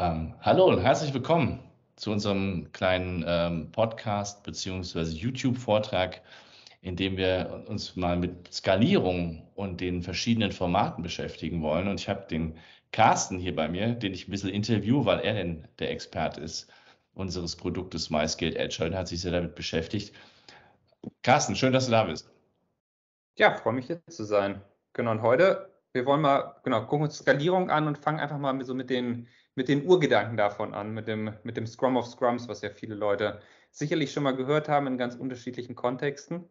Ähm, hallo und herzlich willkommen zu unserem kleinen ähm, Podcast bzw. YouTube-Vortrag, in dem wir uns mal mit Skalierung und den verschiedenen Formaten beschäftigen wollen. Und ich habe den Carsten hier bei mir, den ich ein bisschen interview, weil er denn der Experte ist unseres Produktes MyScaled Agile und hat sich sehr damit beschäftigt. Carsten, schön, dass du da bist. Ja, freue mich hier zu sein. Genau, und heute, wir wollen mal, genau, gucken uns Skalierung an und fangen einfach mal so mit den mit den Urgedanken davon an, mit dem, mit dem Scrum of Scrums, was ja viele Leute sicherlich schon mal gehört haben in ganz unterschiedlichen Kontexten.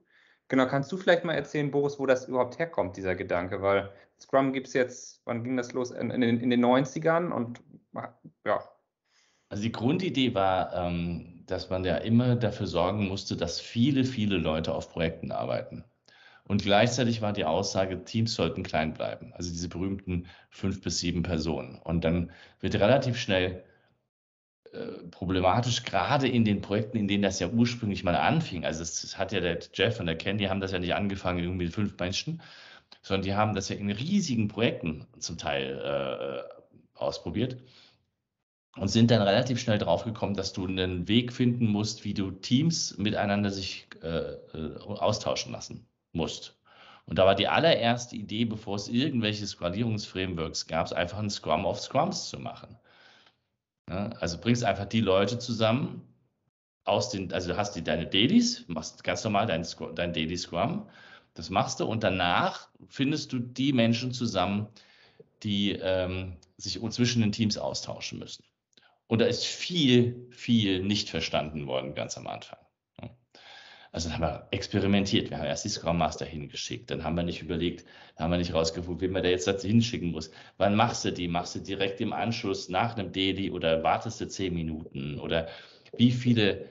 Genau, kannst du vielleicht mal erzählen, Boris, wo das überhaupt herkommt, dieser Gedanke? Weil Scrum gibt es jetzt, wann ging das los? In, in, in, den 90ern und ja. Also die Grundidee war, ähm, dass man ja immer dafür sorgen musste, dass viele, viele Leute auf Projekten arbeiten. Und gleichzeitig war die Aussage, Teams sollten klein bleiben. Also diese berühmten fünf bis sieben Personen. Und dann wird relativ schnell äh, problematisch, gerade in den Projekten, in denen das ja ursprünglich mal anfing. Also es hat ja der Jeff und der Ken, die haben das ja nicht angefangen irgendwie mit fünf Menschen, sondern die haben das ja in riesigen Projekten zum Teil äh, ausprobiert und sind dann relativ schnell draufgekommen, dass du einen Weg finden musst, wie du Teams miteinander sich äh, äh austauschen lassen musst. Und da war die allererste Idee, bevor es irgendwelche Skalierungsframeworks gab, einfach ein Scrum of Scrums zu machen. Ja, also bringst einfach die Leute zusammen aus den, also du hast die, deine Dailies, machst ganz normal dein, dein Daily Scrum, das machst du und danach findest du die Menschen zusammen, die ähm, sich zwischen den Teams austauschen müssen. Und da ist viel, viel nicht verstanden worden ganz am Anfang. Also dann haben wir experimentiert. Wir haben erst die Scrum Master hingeschickt. Dann haben wir nicht überlegt, haben wir nicht rausgefunden, wen man da jetzt dazu hinschicken muss. Wann machst du die? Machst du direkt im Anschluss nach einem Daily oder wartest du zehn Minuten? Oder wie viele,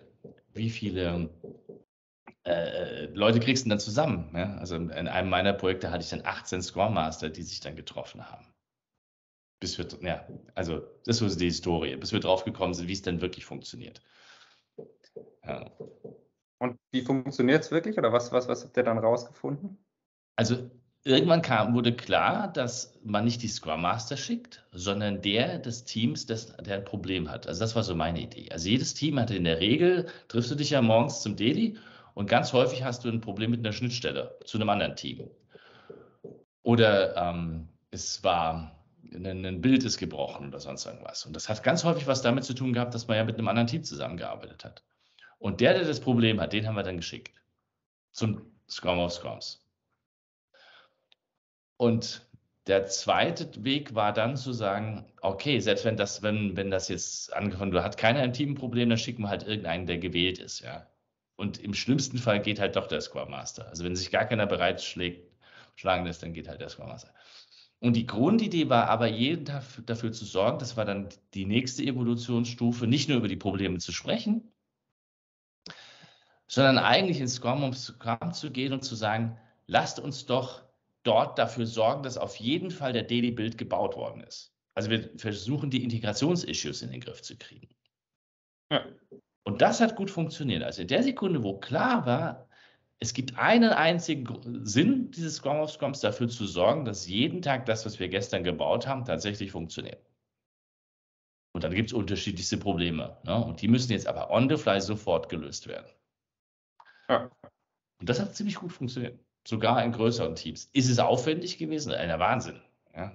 wie viele äh, Leute kriegst du dann zusammen? Ja? Also in einem meiner Projekte hatte ich dann 18 Scrum Master, die sich dann getroffen haben. Bis wir, ja, also das ist so die Historie, bis wir drauf gekommen sind, wie es dann wirklich funktioniert. Ja. Und wie funktioniert es wirklich oder was, was, was habt ihr dann rausgefunden? Also irgendwann kam, wurde klar, dass man nicht die Scrum Master schickt, sondern der des Teams, das, der ein Problem hat. Also das war so meine Idee. Also jedes Team hatte in der Regel, triffst du dich ja morgens zum Daily und ganz häufig hast du ein Problem mit einer Schnittstelle zu einem anderen Team. Oder ähm, es war ein, ein Bild ist gebrochen oder sonst irgendwas. Und das hat ganz häufig was damit zu tun gehabt, dass man ja mit einem anderen Team zusammengearbeitet hat. Und der, der das Problem hat, den haben wir dann geschickt. Zum Scrum of Scrums. Und der zweite Weg war dann zu sagen, okay, selbst wenn das, wenn, wenn das jetzt angefangen, hat keiner im Team ein Problem, dann schicken wir halt irgendeinen, der gewählt ist, ja. Und im schlimmsten Fall geht halt doch der Scrum Master. Also wenn sich gar keiner bereit schlägt, schlagen lässt, dann geht halt der Scrum Master. Und die Grundidee war aber, jeden Tag dafür zu sorgen, das war dann die nächste Evolutionsstufe, nicht nur über die Probleme zu sprechen, sondern eigentlich ins Scrum, um Scrum zu gehen und zu sagen, lasst uns doch dort dafür sorgen, dass auf jeden Fall der Daily Build gebaut worden ist. Also wir versuchen die Integrationsissues in den Griff zu kriegen. Ja. Und das hat gut funktioniert. Also in der Sekunde, wo klar war, es gibt einen einzigen Sinn dieses Scrum of Scrums, dafür zu sorgen, dass jeden Tag das, was wir gestern gebaut haben, tatsächlich funktioniert. Und dann gibt es unterschiedlichste Probleme. Ne? Und die müssen jetzt aber on the fly sofort gelöst werden. Ja. Und das hat ziemlich gut funktioniert. Sogar in größeren Teams. Ist es aufwendig gewesen? Ein Wahnsinn. Ja.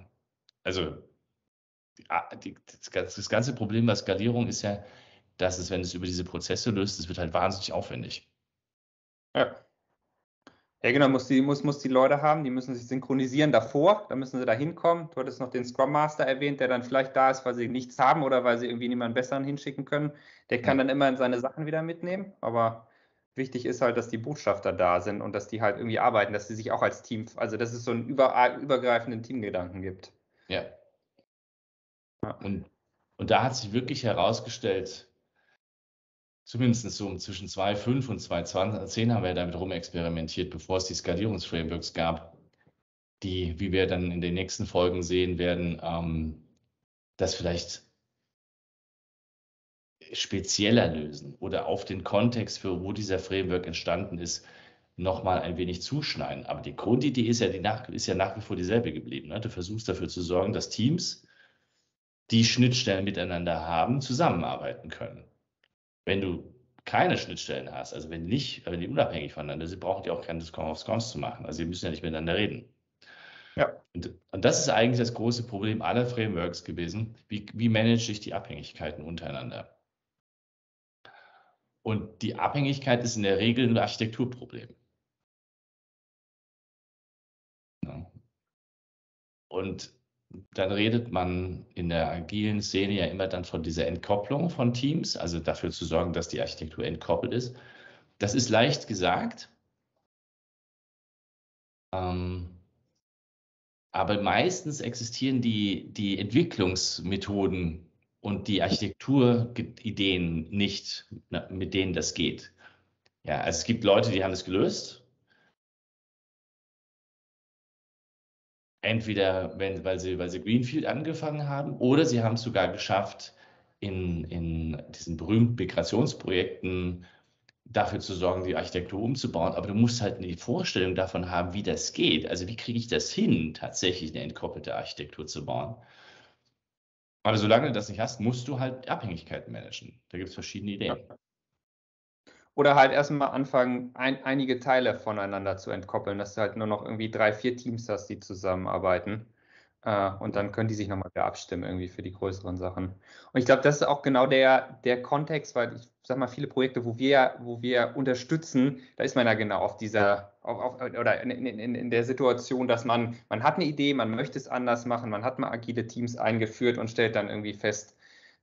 Also die, das ganze Problem bei Skalierung ist ja, dass es, wenn es über diese Prozesse löst, es wird halt wahnsinnig aufwendig. Ja. Ja, genau, muss die, muss, muss die Leute haben, die müssen sich synchronisieren davor, da müssen sie da hinkommen. Du hattest noch den Scrum Master erwähnt, der dann vielleicht da ist, weil sie nichts haben oder weil sie irgendwie niemanden besseren hinschicken können. Der kann ja. dann immer seine Sachen wieder mitnehmen, aber wichtig ist halt, dass die Botschafter da sind und dass die halt irgendwie arbeiten, dass sie sich auch als Team, also dass es so einen über, übergreifenden Teamgedanken gibt. Ja. Und, und da hat sich wirklich herausgestellt, zumindest so zwischen 2.5 und 2.10 haben wir damit rumexperimentiert, bevor es die Skalierungsframeworks gab, die, wie wir dann in den nächsten Folgen sehen werden, ähm, dass vielleicht spezieller lösen oder auf den Kontext, für wo dieser Framework entstanden ist, nochmal ein wenig zuschneiden. Aber die Grundidee ist ja, die nach, ist ja nach wie vor dieselbe geblieben. Ne? Du versuchst dafür zu sorgen, dass Teams die Schnittstellen miteinander haben, zusammenarbeiten können. Wenn du keine Schnittstellen hast, also wenn nicht, wenn die unabhängig voneinander sind, brauchen die auch keinen Scrum of Scrums zu machen. Also sie müssen ja nicht miteinander reden. Ja. Und, und, das ist eigentlich das große Problem aller Frameworks gewesen. Wie, wie manage ich die Abhängigkeiten untereinander? Und die Abhängigkeit ist in der Regel ein Architekturproblem. Und dann redet man in der agilen Szene ja immer dann von dieser Entkopplung von Teams, also dafür zu sorgen, dass die Architektur entkoppelt ist. Das ist leicht gesagt. Ähm, aber meistens existieren die, die Entwicklungsmethoden und die Architekturideen nicht, mit denen das geht. Ja, also es gibt Leute, die haben es gelöst. Entweder wenn, weil, sie, weil sie Greenfield angefangen haben oder sie haben es sogar geschafft, in, in diesen berühmten Migrationsprojekten dafür zu sorgen, die Architektur umzubauen, aber du musst halt eine Vorstellung davon haben, wie das geht. Also wie kriege ich das hin, tatsächlich eine entkoppelte Architektur zu bauen. Aber solange du das nicht hast, musst du halt Abhängigkeiten managen. Da gibt es verschiedene Ideen. Oder halt erstmal anfangen, ein, einige Teile voneinander zu entkoppeln, dass du halt nur noch irgendwie drei, vier Teams hast, die zusammenarbeiten. Äh, und dann können die sich nochmal wieder abstimmen irgendwie für die größeren Sachen. Und ich glaube, das ist auch genau der, der Kontext, weil ich sag mal, viele Projekte, wo wir, wo wir unterstützen, da ist man ja genau auf dieser, auf, auf, oder in, in, in der Situation, dass man, man hat eine Idee, man möchte es anders machen, man hat mal agile Teams eingeführt und stellt dann irgendwie fest,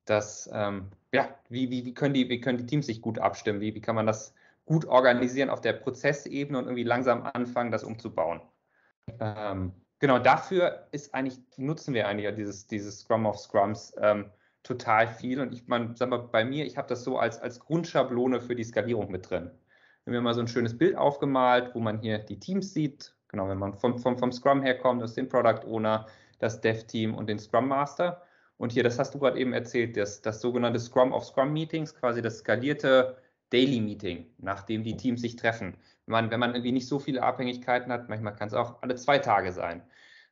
dass, ähm, ja, wie, wie, wie, können die, wie können die Teams sich gut abstimmen, wie, wie kann man das gut organisieren auf der Prozessebene und irgendwie langsam anfangen, das umzubauen. Ähm, genau dafür ist eigentlich, nutzen wir eigentlich dieses, dieses Scrum of Scrums ähm, total viel. Und ich meine, sag mal, bei mir, ich habe das so als, als Grundschablone für die Skalierung mit drin. Haben wir mal so ein schönes Bild aufgemalt, wo man hier die Teams sieht. Genau, wenn man vom, vom, vom Scrum herkommt, das ist den Product Owner, das Dev-Team und den Scrum Master. Und hier, das hast du gerade eben erzählt, das, das sogenannte Scrum of Scrum Meetings, quasi das skalierte Daily Meeting, nachdem die Teams sich treffen. Wenn man, wenn man irgendwie nicht so viele Abhängigkeiten hat, manchmal kann es auch alle zwei Tage sein.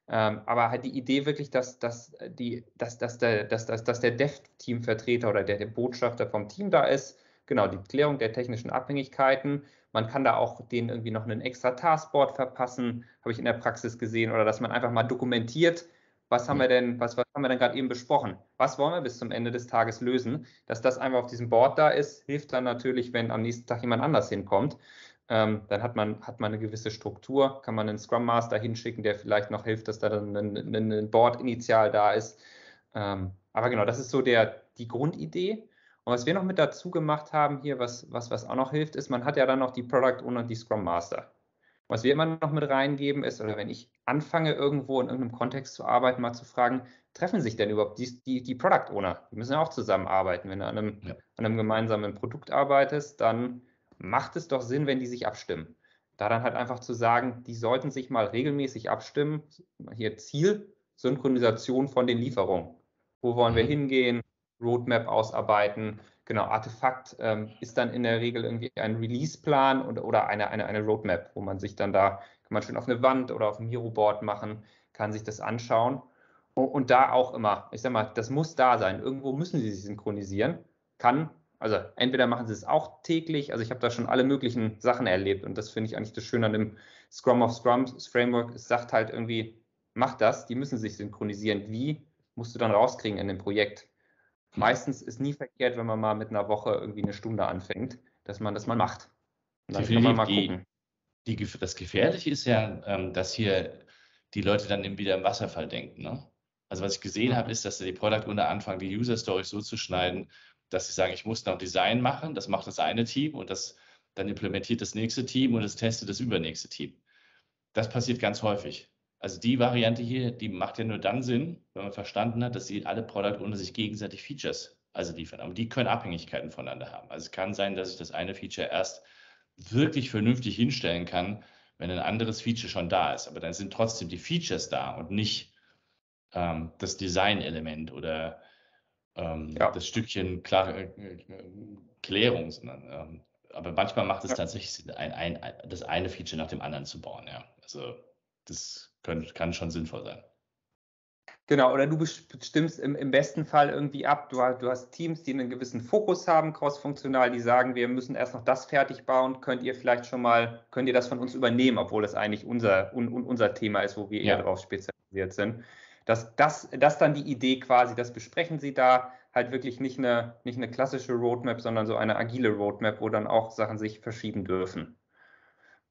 Ähm, aber halt die Idee wirklich, dass, dass, die, dass, dass der, dass, dass, dass der Dev-Team-Vertreter oder der, der Botschafter vom Team da ist, genau, die Klärung der technischen Abhängigkeiten. Man kann da auch denen irgendwie noch einen extra Taskboard verpassen, habe ich in der Praxis gesehen, oder dass man einfach mal dokumentiert, was haben wir denn, was, was haben wir denn gerade eben besprochen? Was wollen wir bis zum Ende des Tages lösen? Dass das einfach auf diesem Board da ist, hilft dann natürlich, wenn am nächsten Tag jemand anders hinkommt. Ähm, dann hat man, hat man eine gewisse Struktur, kann man einen Scrum Master hinschicken, der vielleicht noch hilft, dass da dann ein, ein Board initial da ist. Ähm, aber genau, das ist so der, die Grundidee. Und was wir noch mit dazu gemacht haben hier, was, was, was auch noch hilft, ist, man hat ja dann noch die Product Owner und die Scrum Master. Was wir immer noch mit reingeben ist, oder wenn ich anfange, irgendwo in irgendeinem Kontext zu arbeiten, mal zu fragen, treffen sich denn überhaupt die, die, die Product Owner? Die müssen ja auch zusammenarbeiten. Wenn du an einem, ja. an einem gemeinsamen Produkt arbeitest, dann macht es doch Sinn, wenn die sich abstimmen. Da dann halt einfach zu sagen, die sollten sich mal regelmäßig abstimmen. Hier Ziel, Synchronisation von den Lieferungen. Wo wollen wir mhm. hingehen? Roadmap ausarbeiten. Genau, Artefakt ähm, ist dann in der Regel irgendwie ein Release-Plan oder, oder eine, eine, eine Roadmap, wo man sich dann da, kann man schön auf eine Wand oder auf ein Miro-Board machen, kann sich das anschauen. Und, und da auch immer, ich sag mal, das muss da sein. Irgendwo müssen sie sich synchronisieren. Kann also entweder machen sie es auch täglich, also ich habe da schon alle möglichen Sachen erlebt und das finde ich eigentlich das Schöne an dem Scrum of Scrums Framework. Es sagt halt irgendwie, mach das, die müssen sich synchronisieren. Wie musst du dann rauskriegen in dem Projekt? Meistens ist nie verkehrt, wenn man mal mit einer Woche irgendwie eine Stunde anfängt, dass man das mal macht. Und dann kann man mal gucken. Die, das Gefährliche ist ja, ähm, dass hier die Leute dann wieder im Wasserfall denken. Ne? Also was ich gesehen mhm. habe, ist, dass die Product Owner anfangen, die User Stories so zu schneiden, dass sie sagen, ich muss noch Design machen, das macht das eine Team und das dann implementiert das nächste Team und das testet das übernächste Team. Das passiert ganz häufig. Also die Variante hier, die macht ja nur dann Sinn, wenn man verstanden hat, dass sie alle Product Owner sich gegenseitig Features also liefern. Aber die können Abhängigkeiten voneinander haben. Also es kann sein, dass ich das eine Feature erst wirklich vernünftig hinstellen kann, wenn ein anderes Feature schon da ist. Aber dann sind trotzdem die Features da und nicht ähm, das Design-Element oder ähm, ja. das Stückchen Klar äh, Klärung, sondern ähm, aber manchmal macht es ja. tatsächlich Sinn, ein, ein, das eine Feature nach dem anderen zu bauen. Ja. Also das können, kann schon sinnvoll sein. Genau, oder du bestimmst im, im besten Fall irgendwie ab. Du, du, hast Teams, die einen gewissen Fokus haben, crossfunktional, die sagen, wir müssen erst noch das fertig bauen. Könnt ihr vielleicht schon mal, könnt ihr das von uns übernehmen, obwohl das eigentlich unser, un, unser Thema ist, wo wir ja. eher darauf spezialisiert sind. Das, das, das dann die Idee quasi, das besprechen sie da halt wirklich nicht eine, nicht eine klassische Roadmap, sondern so eine agile Roadmap, wo dann auch Sachen sich verschieben dürfen.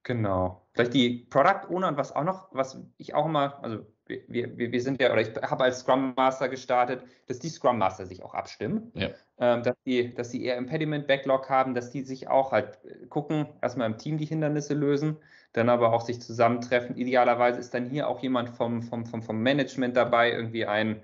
Genau. Vielleicht die Product Owner und was auch noch, was ich auch immer, also wir, wir, wir sind ja, oder ich habe als Scrum Master gestartet, dass die Scrum Master sich auch abstimmen, ja. ähm, dass, die, dass die eher Impediment Backlog haben, dass die sich auch halt äh, gucken, erstmal im Team die Hindernisse lösen, dann aber auch sich zusammentreffen. Idealerweise ist dann hier auch jemand vom, vom, vom, vom Management dabei, irgendwie ein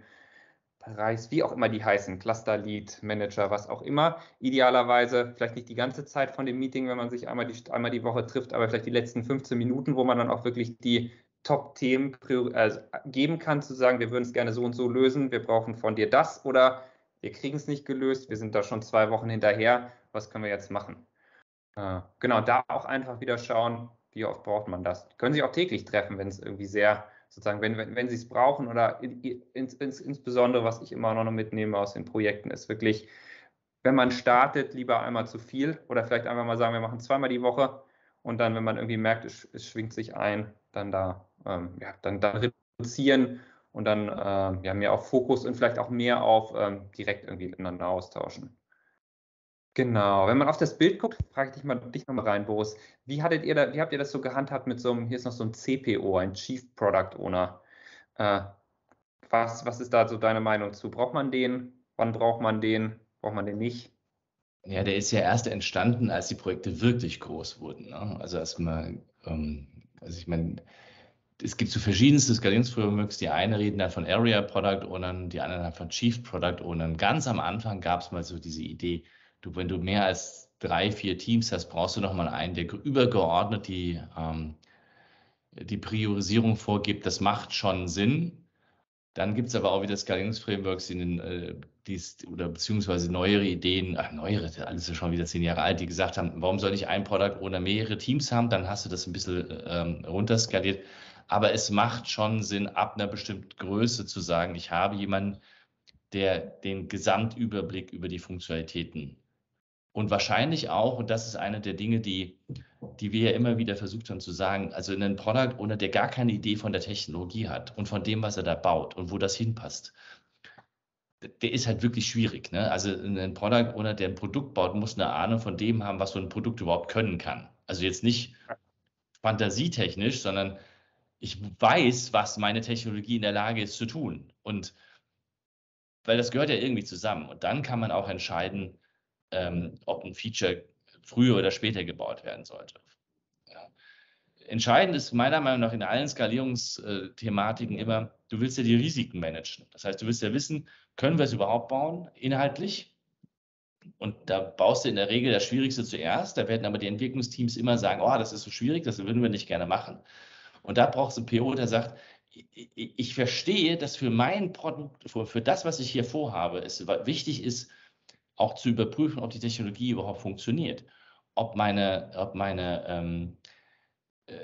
Bereichs, wie auch immer die heißen, Cluster Lead, Manager, was auch immer. Idealerweise vielleicht nicht die ganze Zeit von dem Meeting, wenn man sich einmal die, einmal die Woche trifft, aber vielleicht die letzten 15 Minuten, wo man dann auch wirklich die Top-Themen also geben kann, zu sagen, wir würden es gerne so und so lösen, wir brauchen von dir das oder wir kriegen es nicht gelöst, wir sind da schon zwei Wochen hinterher, was können wir jetzt machen? Äh, genau, da auch einfach wieder schauen, wie oft braucht man das. Können sich auch täglich treffen, wenn es irgendwie sehr, sozusagen, wenn, wenn, wenn sie es brauchen oder ins, ins, insbesondere, was ich immer noch mitnehme aus den Projekten, ist wirklich, wenn man startet, lieber einmal zu viel oder vielleicht einfach mal sagen, wir machen zweimal die Woche und dann, wenn man irgendwie merkt, es, es schwingt sich ein, dann da ähm, ja, dann, dann reduzieren und dann äh, ja, mehr auf Fokus und vielleicht auch mehr auf ähm, direkt irgendwie miteinander austauschen. Genau, wenn man auf das Bild guckt, frage ich dich mal, dich noch mal rein, Boris. Wie, hattet ihr da, wie habt ihr das so gehandhabt mit so einem, hier ist noch so ein CPO, ein Chief Product Owner. Äh, was, was ist da so deine Meinung zu? Braucht man den? Wann braucht man den? Braucht man den nicht? Ja, der ist ja erst entstanden, als die Projekte wirklich groß wurden. Ne? Also erstmal, ähm, also ich meine, es gibt so verschiedenste Skalierungsframeworks. Die eine reden dann von Area Product Ownern, die anderen von Chief Product Ownern. Ganz am Anfang gab es mal so diese Idee, du, wenn du mehr als drei, vier Teams hast, brauchst du noch mal einen, der übergeordnet die, ähm, die Priorisierung vorgibt. Das macht schon Sinn. Dann gibt es aber auch wieder Skalierungsframeworks, die, äh, dies, oder beziehungsweise neuere Ideen, ach, neuere, alles ist schon wieder zehn Jahre alt, die gesagt haben, warum soll ich ein Product oder mehrere Teams haben? Dann hast du das ein bisschen ähm, runterskaliert. Aber es macht schon Sinn, ab einer bestimmten Größe zu sagen, ich habe jemanden, der den Gesamtüberblick über die Funktionalitäten und wahrscheinlich auch, und das ist eine der Dinge, die, die wir ja immer wieder versucht haben zu sagen, also in einem Product Owner, der gar keine Idee von der Technologie hat und von dem, was er da baut und wo das hinpasst, der ist halt wirklich schwierig. Ne? Also ein Product Owner, der ein Produkt baut, muss eine Ahnung von dem haben, was so ein Produkt überhaupt können kann. Also jetzt nicht fantasietechnisch, sondern ich weiß, was meine Technologie in der Lage ist zu tun. Und weil das gehört ja irgendwie zusammen. Und dann kann man auch entscheiden, ähm, ob ein Feature früher oder später gebaut werden sollte. Ja. Entscheidend ist meiner Meinung nach in allen Skalierungsthematiken immer, du willst ja die Risiken managen. Das heißt, du willst ja wissen, können wir es überhaupt bauen, inhaltlich? Und da baust du in der Regel das Schwierigste zuerst. Da werden aber die Entwicklungsteams immer sagen, oh, das ist so schwierig, das würden wir nicht gerne machen. Und da brauchst du einen PO, der sagt, ich verstehe, dass für mein Produkt, für das, was ich hier vorhabe, es wichtig ist, auch zu überprüfen, ob die Technologie überhaupt funktioniert. Ob meine, ob meine, ähm, äh,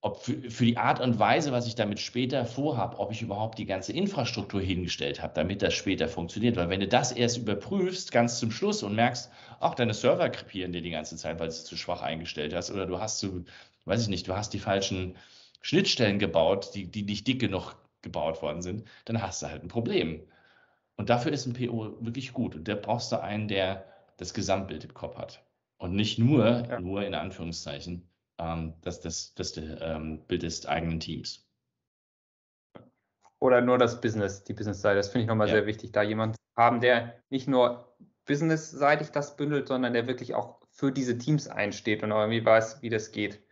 ob für, für, die Art und Weise, was ich damit später vorhabe, ob ich überhaupt die ganze Infrastruktur hingestellt habe, damit das später funktioniert. Weil wenn du das erst überprüfst, ganz zum Schluss und merkst, ach, deine Server krepieren dir die ganze Zeit, weil du es zu schwach eingestellt hast, oder du hast zu weiß ich nicht, du hast die falschen Schnittstellen gebaut, die, die nicht dick genug gebaut worden sind, dann hast du halt ein Problem. Und dafür ist ein PO wirklich gut. Und der brauchst du einen, der das Gesamtbild im Kopf hat. Und nicht nur, ja. nur in Anführungszeichen, ähm, das, das, das ähm, Bild des eigenen Teams. Oder nur das Business, die Business-Seite. Das finde ich nochmal ja. sehr wichtig, da jemand haben, der nicht nur businessseitig das bündelt, sondern der wirklich auch für diese Teams einsteht und auch irgendwie weiß, wie das geht.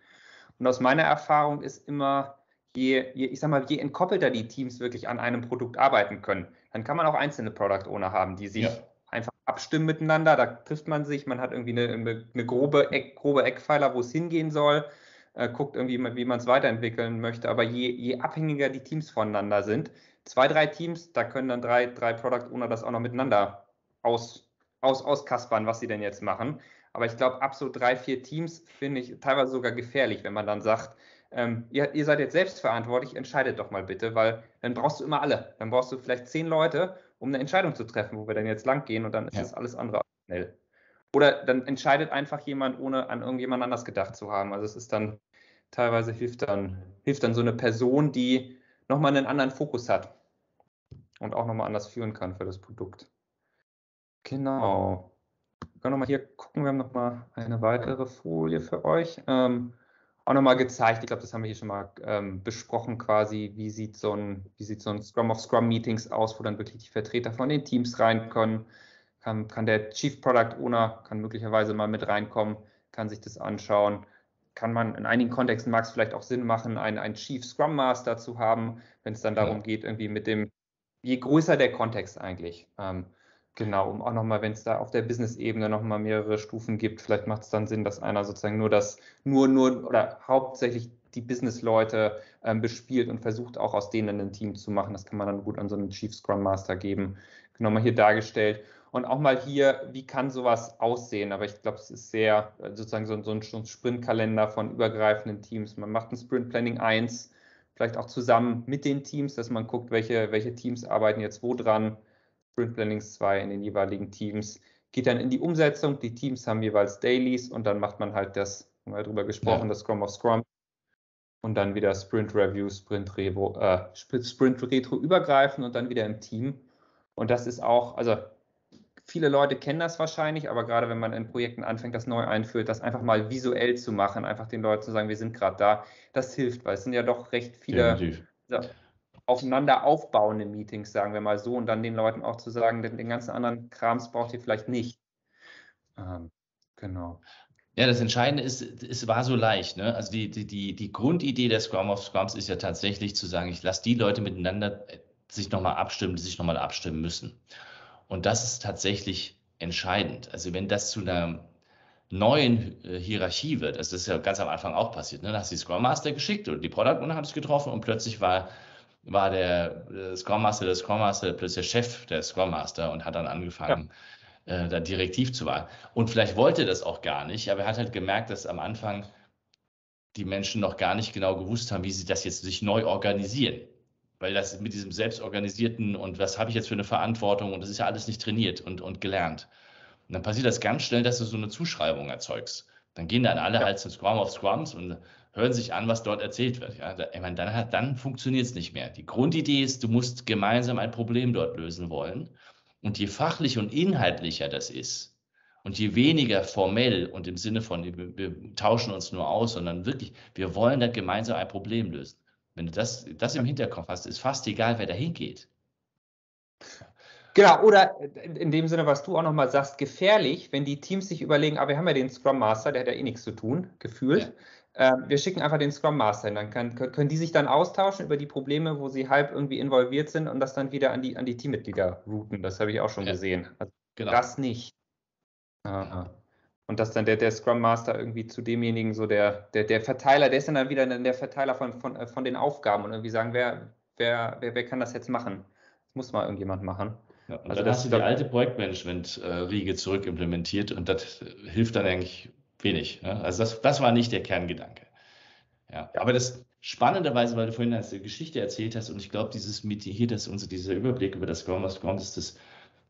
Und aus meiner Erfahrung ist immer, je, je, ich sag mal, je entkoppelter die Teams wirklich an einem Produkt arbeiten können, dann kann man auch einzelne Product Owner haben, die sich ja. einfach abstimmen miteinander. Da trifft man sich, man hat irgendwie eine, eine grobe, Eck, grobe Eckpfeiler, wo es hingehen soll, äh, guckt irgendwie, wie man es weiterentwickeln möchte. Aber je, je abhängiger die Teams voneinander sind, zwei, drei Teams, da können dann drei, drei Product Owner das auch noch miteinander aus, aus, auskaspern, was sie denn jetzt machen. Aber ich glaube, ab so drei, vier Teams finde ich teilweise sogar gefährlich, wenn man dann sagt, ähm, ihr, ihr, seid jetzt selbstverantwortlich, entscheidet doch mal bitte, weil dann brauchst du immer alle. Dann brauchst du vielleicht zehn Leute, um eine Entscheidung zu treffen, wo wir dann jetzt lang gehen und dann ist ja. das alles andere schnell. Oder dann entscheidet einfach jemand, ohne an irgendjemand anders gedacht zu haben. Also es ist dann, teilweise hilft dann, hilft dann so eine Person, die nochmal einen anderen Fokus hat und auch nochmal anders führen kann für das Produkt. Genau. Wir können nochmal hier gucken, wir haben nochmal eine weitere Folie für euch. Ähm, auch nochmal gezeigt, ich glaube, das haben wir hier schon mal ähm, besprochen, quasi, wie sieht, so ein, wie sieht so ein Scrum of Scrum Meetings aus, wo dann wirklich die Vertreter von den Teams rein können. Kann, kann der Chief Product Owner, kann möglicherweise mal mit reinkommen, kann sich das anschauen. Kann man in einigen Kontexten mag es vielleicht auch Sinn machen, einen, einen Chief Scrum Master zu haben, wenn es dann darum geht, irgendwie mit dem, je größer der Kontext eigentlich. Ähm, Genau, um auch nochmal, wenn es da auf der Business-Ebene nochmal mehrere Stufen gibt, vielleicht macht es dann Sinn, dass einer sozusagen nur das, nur, nur oder hauptsächlich die Business-Leute ähm, bespielt und versucht auch aus denen ein Team zu machen. Das kann man dann gut an so einen Chief Scrum Master geben. Genau mal hier dargestellt. Und auch mal hier, wie kann sowas aussehen? Aber ich glaube, es ist sehr äh, sozusagen so, so ein, so ein Sprintkalender von übergreifenden Teams. Man macht ein Sprint Planning 1, vielleicht auch zusammen mit den Teams, dass man guckt, welche, welche Teams arbeiten jetzt wo dran Sprint Plannings 2 in den jeweiligen Teams, geht dann in die Umsetzung. Die Teams haben jeweils Dailies und dann macht man halt das, haben wir darüber gesprochen, ja. das Scrum of Scrum. Und dann wieder Sprint Review, Sprint, Revo, äh, Sprint Retro übergreifen und dann wieder im Team. Und das ist auch, also viele Leute kennen das wahrscheinlich, aber gerade wenn man in Projekten anfängt, das neu einführt, das einfach mal visuell zu machen, einfach den Leuten zu sagen, wir sind gerade da, das hilft, weil es sind ja doch recht viele aufeinander aufbauende Meetings, sagen wir mal so, und dann den Leuten auch zu sagen, den, den ganzen anderen Krams braucht ihr vielleicht nicht. Ähm, genau. Ja, das Entscheidende ist, es war so leicht. Ne? Also die, die, die, Grundidee der Scrum of Scrums ist ja tatsächlich zu sagen, ich lasse die Leute miteinander äh, sich nochmal abstimmen, die sich nochmal abstimmen müssen. Und das ist tatsächlich entscheidend. Also wenn das zu einer neuen äh, Hierarchie wird, also das ist ja ganz am Anfang auch passiert, ne? da hast du die Scrum Master geschickt und die Product Owner hat es getroffen und plötzlich war war der Scrum Master der Scrum Master plötzlich der Chef der Scrum Master und hat dann angefangen, ja. äh, da direktiv zu werden. Und vielleicht wollte das auch gar nicht, aber er hat halt gemerkt, dass am Anfang die Menschen noch gar nicht genau gewusst haben, wie sie das jetzt sich neu organisieren. Weil das mit diesem selbstorganisierten und was habe ich jetzt für eine Verantwortung und das ist ja alles nicht trainiert und, und gelernt. Und dann passiert das ganz schnell, dass du so eine Zuschreibung erzeugst. Dann gehen dann alle ja. halt zum Scrum of Scrums und hören sich an, was dort erzählt wird. Ja, ich meine, dann, dann funktioniert es nicht mehr. Die Grundidee ist, du musst gemeinsam ein Problem dort lösen wollen. Und je fachlich und inhaltlicher das ist und je weniger formell und im Sinne von, wir, wir tauschen uns nur aus, sondern wirklich, wir wollen dann gemeinsam ein Problem lösen. Wenn du das, das im Hinterkopf hast, ist fast egal, wer da hingeht. Genau, oder in dem Sinne, was du auch nochmal sagst, gefährlich, wenn die Teams sich überlegen, aber ah, wir haben ja den Scrum Master, der hat ja eh nichts zu tun, gefühlt. Ja. Ähm, wir schicken einfach den Scrum Master hin, dann kann, können die sich dann austauschen über die Probleme, wo sie halb irgendwie involviert sind und das dann wieder an die, an die Teammitglieder routen. Das habe ich auch schon ja. gesehen. Also genau. Das nicht. Aha. Und dass dann der, der Scrum Master irgendwie zu demjenigen, so der, der, der Verteiler, der ist dann, wieder der Verteiler von, von, äh, von den Aufgaben und irgendwie sagen, wer, wer, wer, wer kann das jetzt machen? Das muss mal irgendjemand machen. Ja, also dann hast du die alte Projektmanagement-Riege zurückimplementiert und das hilft dann eigentlich wenig. Ne? Also das, das war nicht der Kerngedanke. Ja, aber das spannenderweise, weil du vorhin eine Geschichte erzählt hast und ich glaube, dieses mit hier, das unser, dieser Überblick über das Scrum, was kommt, ist das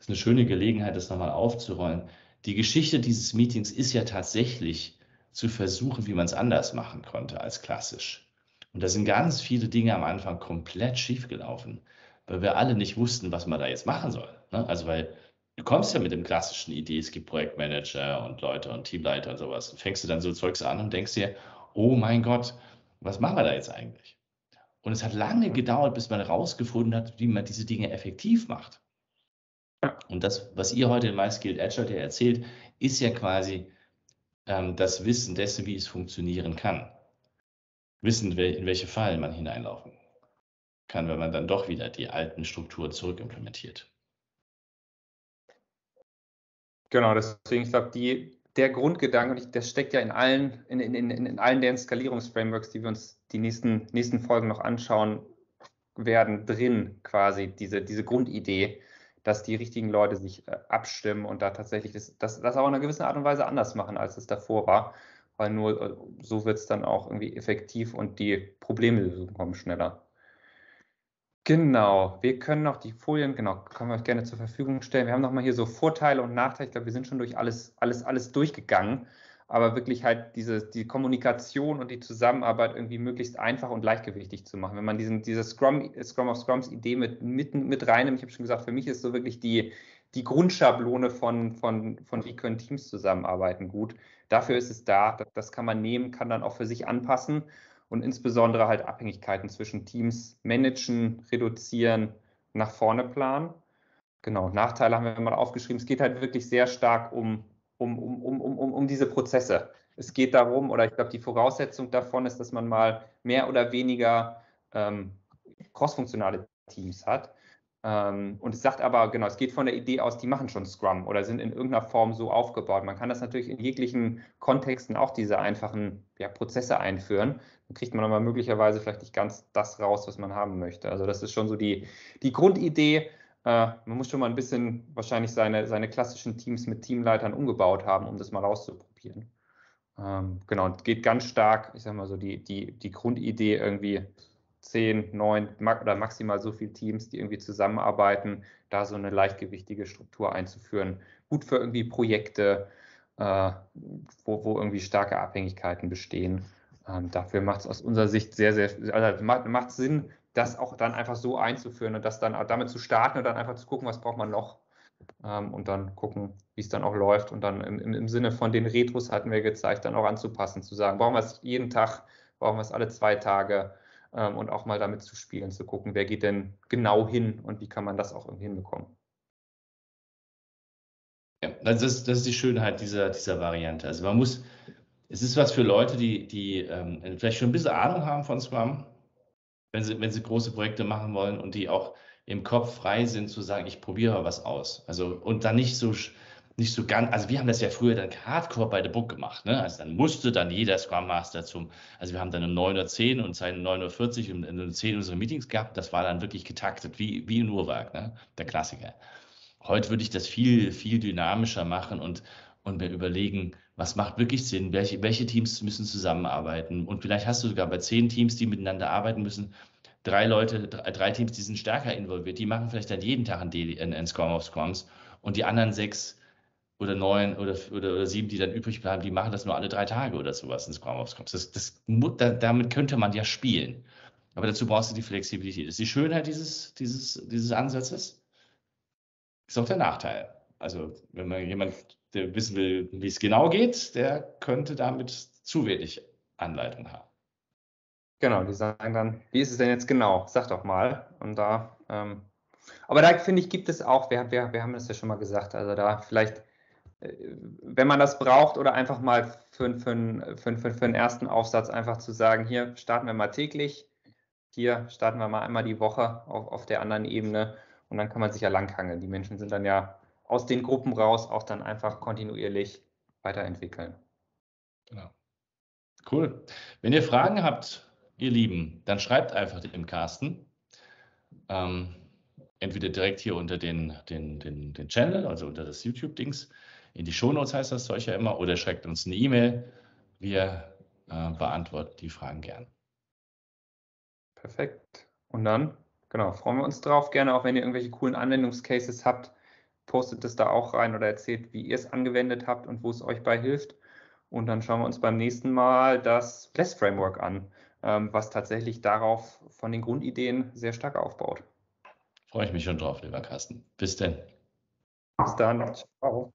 ist eine schöne Gelegenheit, das nochmal aufzurollen. Die Geschichte dieses Meetings ist ja tatsächlich zu versuchen, wie man es anders machen konnte als klassisch. Und da sind ganz viele Dinge am Anfang komplett schiefgelaufen weil wir alle nicht wussten, was man da jetzt machen soll. Ne? Also weil du kommst ja mit dem klassischen Idee, es gibt Projektmanager und Leute und Teamleiter und sowas. Und fängst du dann so Zeugs an und denkst dir, oh mein Gott, was machen wir da jetzt eigentlich? Und es hat lange gedauert, bis man herausgefunden hat, wie man diese Dinge effektiv macht. Und das, was ihr heute in MySkilled Agile erzählt, ist ja quasi ähm, das Wissen dessen, wie es funktionieren kann. Wissen, in welche Fallen man hineinlaufen kann, wenn man dann doch wieder die alten Strukturen zurückimplementiert. Genau, deswegen, ich glaube, der Grundgedanke, und das steckt ja in allen, in, in, in, in allen deren Skalierungsframeworks, die wir uns die nächsten, nächsten Folgen noch anschauen werden, drin quasi, diese, diese Grundidee, dass die richtigen Leute sich äh, abstimmen und da tatsächlich das, das, das auch in einer gewissen Art und Weise anders machen, als es davor war. weil nur äh, so wird es dann auch irgendwie effektiv und die Problemlösungen kommen schneller. Genau, wir können noch die Folien, genau, können wir euch gerne zur Verfügung stellen. Wir haben nochmal hier so Vorteile und Nachteile. Ich glaube, wir sind schon durch alles, alles, alles durchgegangen, aber wirklich halt diese, die Kommunikation und die Zusammenarbeit irgendwie möglichst einfach und leichtgewichtig zu machen. Wenn man diesen, diese Scrum, Scrum of Scrums Idee mit, mit, mit reinnimmt, ich habe schon gesagt, für mich ist so wirklich die, die Grundschablone von, von, von wie können Teams zusammenarbeiten gut. Dafür ist es da, das kann man nehmen, kann dann auch für sich anpassen und insbesondere halt Abhängigkeiten zwischen Teams managen, reduzieren, nach vorne planen. Genau, Nachteile haben wir mal aufgeschrieben. Es geht halt wirklich sehr stark um, um, um, um, um, um diese Prozesse. Es geht darum, oder ich glaube, die Voraussetzung davon ist, dass man mal mehr oder weniger ähm, crossfunktionale Teams hat. Ähm, und es sagt aber, genau, es geht von der Idee aus, die machen schon Scrum oder sind in irgendeiner Form so aufgebaut. Man kann das natürlich in jeglichen Kontexten auch diese einfachen ja, Prozesse einführen. Dann kriegt man aber möglicherweise vielleicht nicht ganz das raus, was man haben möchte. Also das ist schon so die, die Grundidee. Äh, man muss schon mal ein bisschen wahrscheinlich seine, seine klassischen Teams mit Teamleitern umgebaut haben, um das mal auszuprobieren. Ähm, genau, geht ganz stark, ich sage mal so, die, die, die Grundidee irgendwie zehn, neun oder maximal so viele Teams, die irgendwie zusammenarbeiten, da so eine leichtgewichtige Struktur einzuführen. Gut für irgendwie Projekte, äh, wo, wo irgendwie starke Abhängigkeiten bestehen. Ähm, dafür macht es aus unserer Sicht sehr, sehr, also macht, Sinn, das auch dann einfach so einzuführen und das dann damit zu starten und dann einfach zu gucken, was braucht man noch ähm, und dann gucken, wie es dann auch läuft und dann im, im Sinne von den Retros hatten wir gezeigt, dann auch anzupassen, zu sagen, brauchen wir es jeden Tag, brauchen wir es alle zwei Tage, ähm, und auch mal damit zu spielen, zu gucken, wer geht denn genau hin und wie kann man das auch irgendwie hinbekommen. Ja, das ist, das ist die Schönheit dieser, dieser Variante. Also man muss, es ist was für Leute, die, die ähm, vielleicht schon ein bisschen Ahnung haben von Scrum, wenn sie, wenn sie große Projekte machen wollen und die auch im Kopf frei sind zu sagen, ich probiere was aus. Also und dann nicht so nicht so ganz, also wir haben das ja früher dann hardcore bei The Book gemacht, ne? Also dann musste dann jeder Scrum Master zum, also wir haben dann um 9.10 Uhr und seit 9.40 Uhr um 10 unsere Meetings gehabt, das war dann wirklich getaktet, wie, wie ein Uhrwerk, ne? Der Klassiker. Heute würde ich das viel, viel dynamischer machen und, und mir überlegen, was macht wirklich Sinn, welche, welche Teams müssen zusammenarbeiten und vielleicht hast du sogar bei zehn Teams, die miteinander arbeiten müssen, drei Leute, drei, Teams, die sind stärker involviert, die machen vielleicht dann jeden Tag ein, ein Scrum of Scrums und die anderen sechs oder neun oder, oder, oder sieben, die dann übrig bleiben, die machen das nur alle drei Tage oder sowas in Scrum of Scrums. Das, das, damit könnte man ja spielen. Aber dazu brauchst du die Flexibilität. Das ist die Schönheit dieses, dieses, dieses Ansatzes. Ist auch der Nachteil. Also, wenn man jemand, der wissen will, wie es genau geht, der könnte damit zu wenig Anleitung haben. Genau, die sagen dann, wie ist es denn jetzt genau? Sag doch mal. Und da, ähm, aber da finde ich, gibt es auch, wir, wir, wir haben das ja schon mal gesagt, also da vielleicht wenn man das braucht oder einfach mal für, für, für, für, für einen ersten Aufsatz einfach zu sagen, hier starten wir mal täglich, hier starten wir mal einmal die Woche auf, auf der anderen Ebene und dann kann man sich ja langhangeln. Die Menschen sind dann ja aus den Gruppen raus auch dann einfach kontinuierlich weiterentwickeln. Genau. Cool. Wenn ihr Fragen habt, ihr Lieben, dann schreibt einfach dem Carsten. Ähm, entweder direkt hier unter den, den, den, den Channel, also unter das YouTube-Dings, in die Shownotes heißt das ja immer, oder schreibt uns eine E-Mail. Wir äh, beantworten die Fragen gern. Perfekt. Und dann, genau, freuen wir uns drauf. Gerne auch, wenn ihr irgendwelche coolen Anwendungscases habt, postet es da auch rein oder erzählt, wie ihr es angewendet habt und wo es euch bei hilft. Und dann schauen wir uns beim nächsten Mal das Bless Framework an, ähm, was tatsächlich darauf von den Grundideen sehr stark aufbaut. Freue ich mich schon drauf, lieber Carsten. Bis denn. Bis dann. Ciao.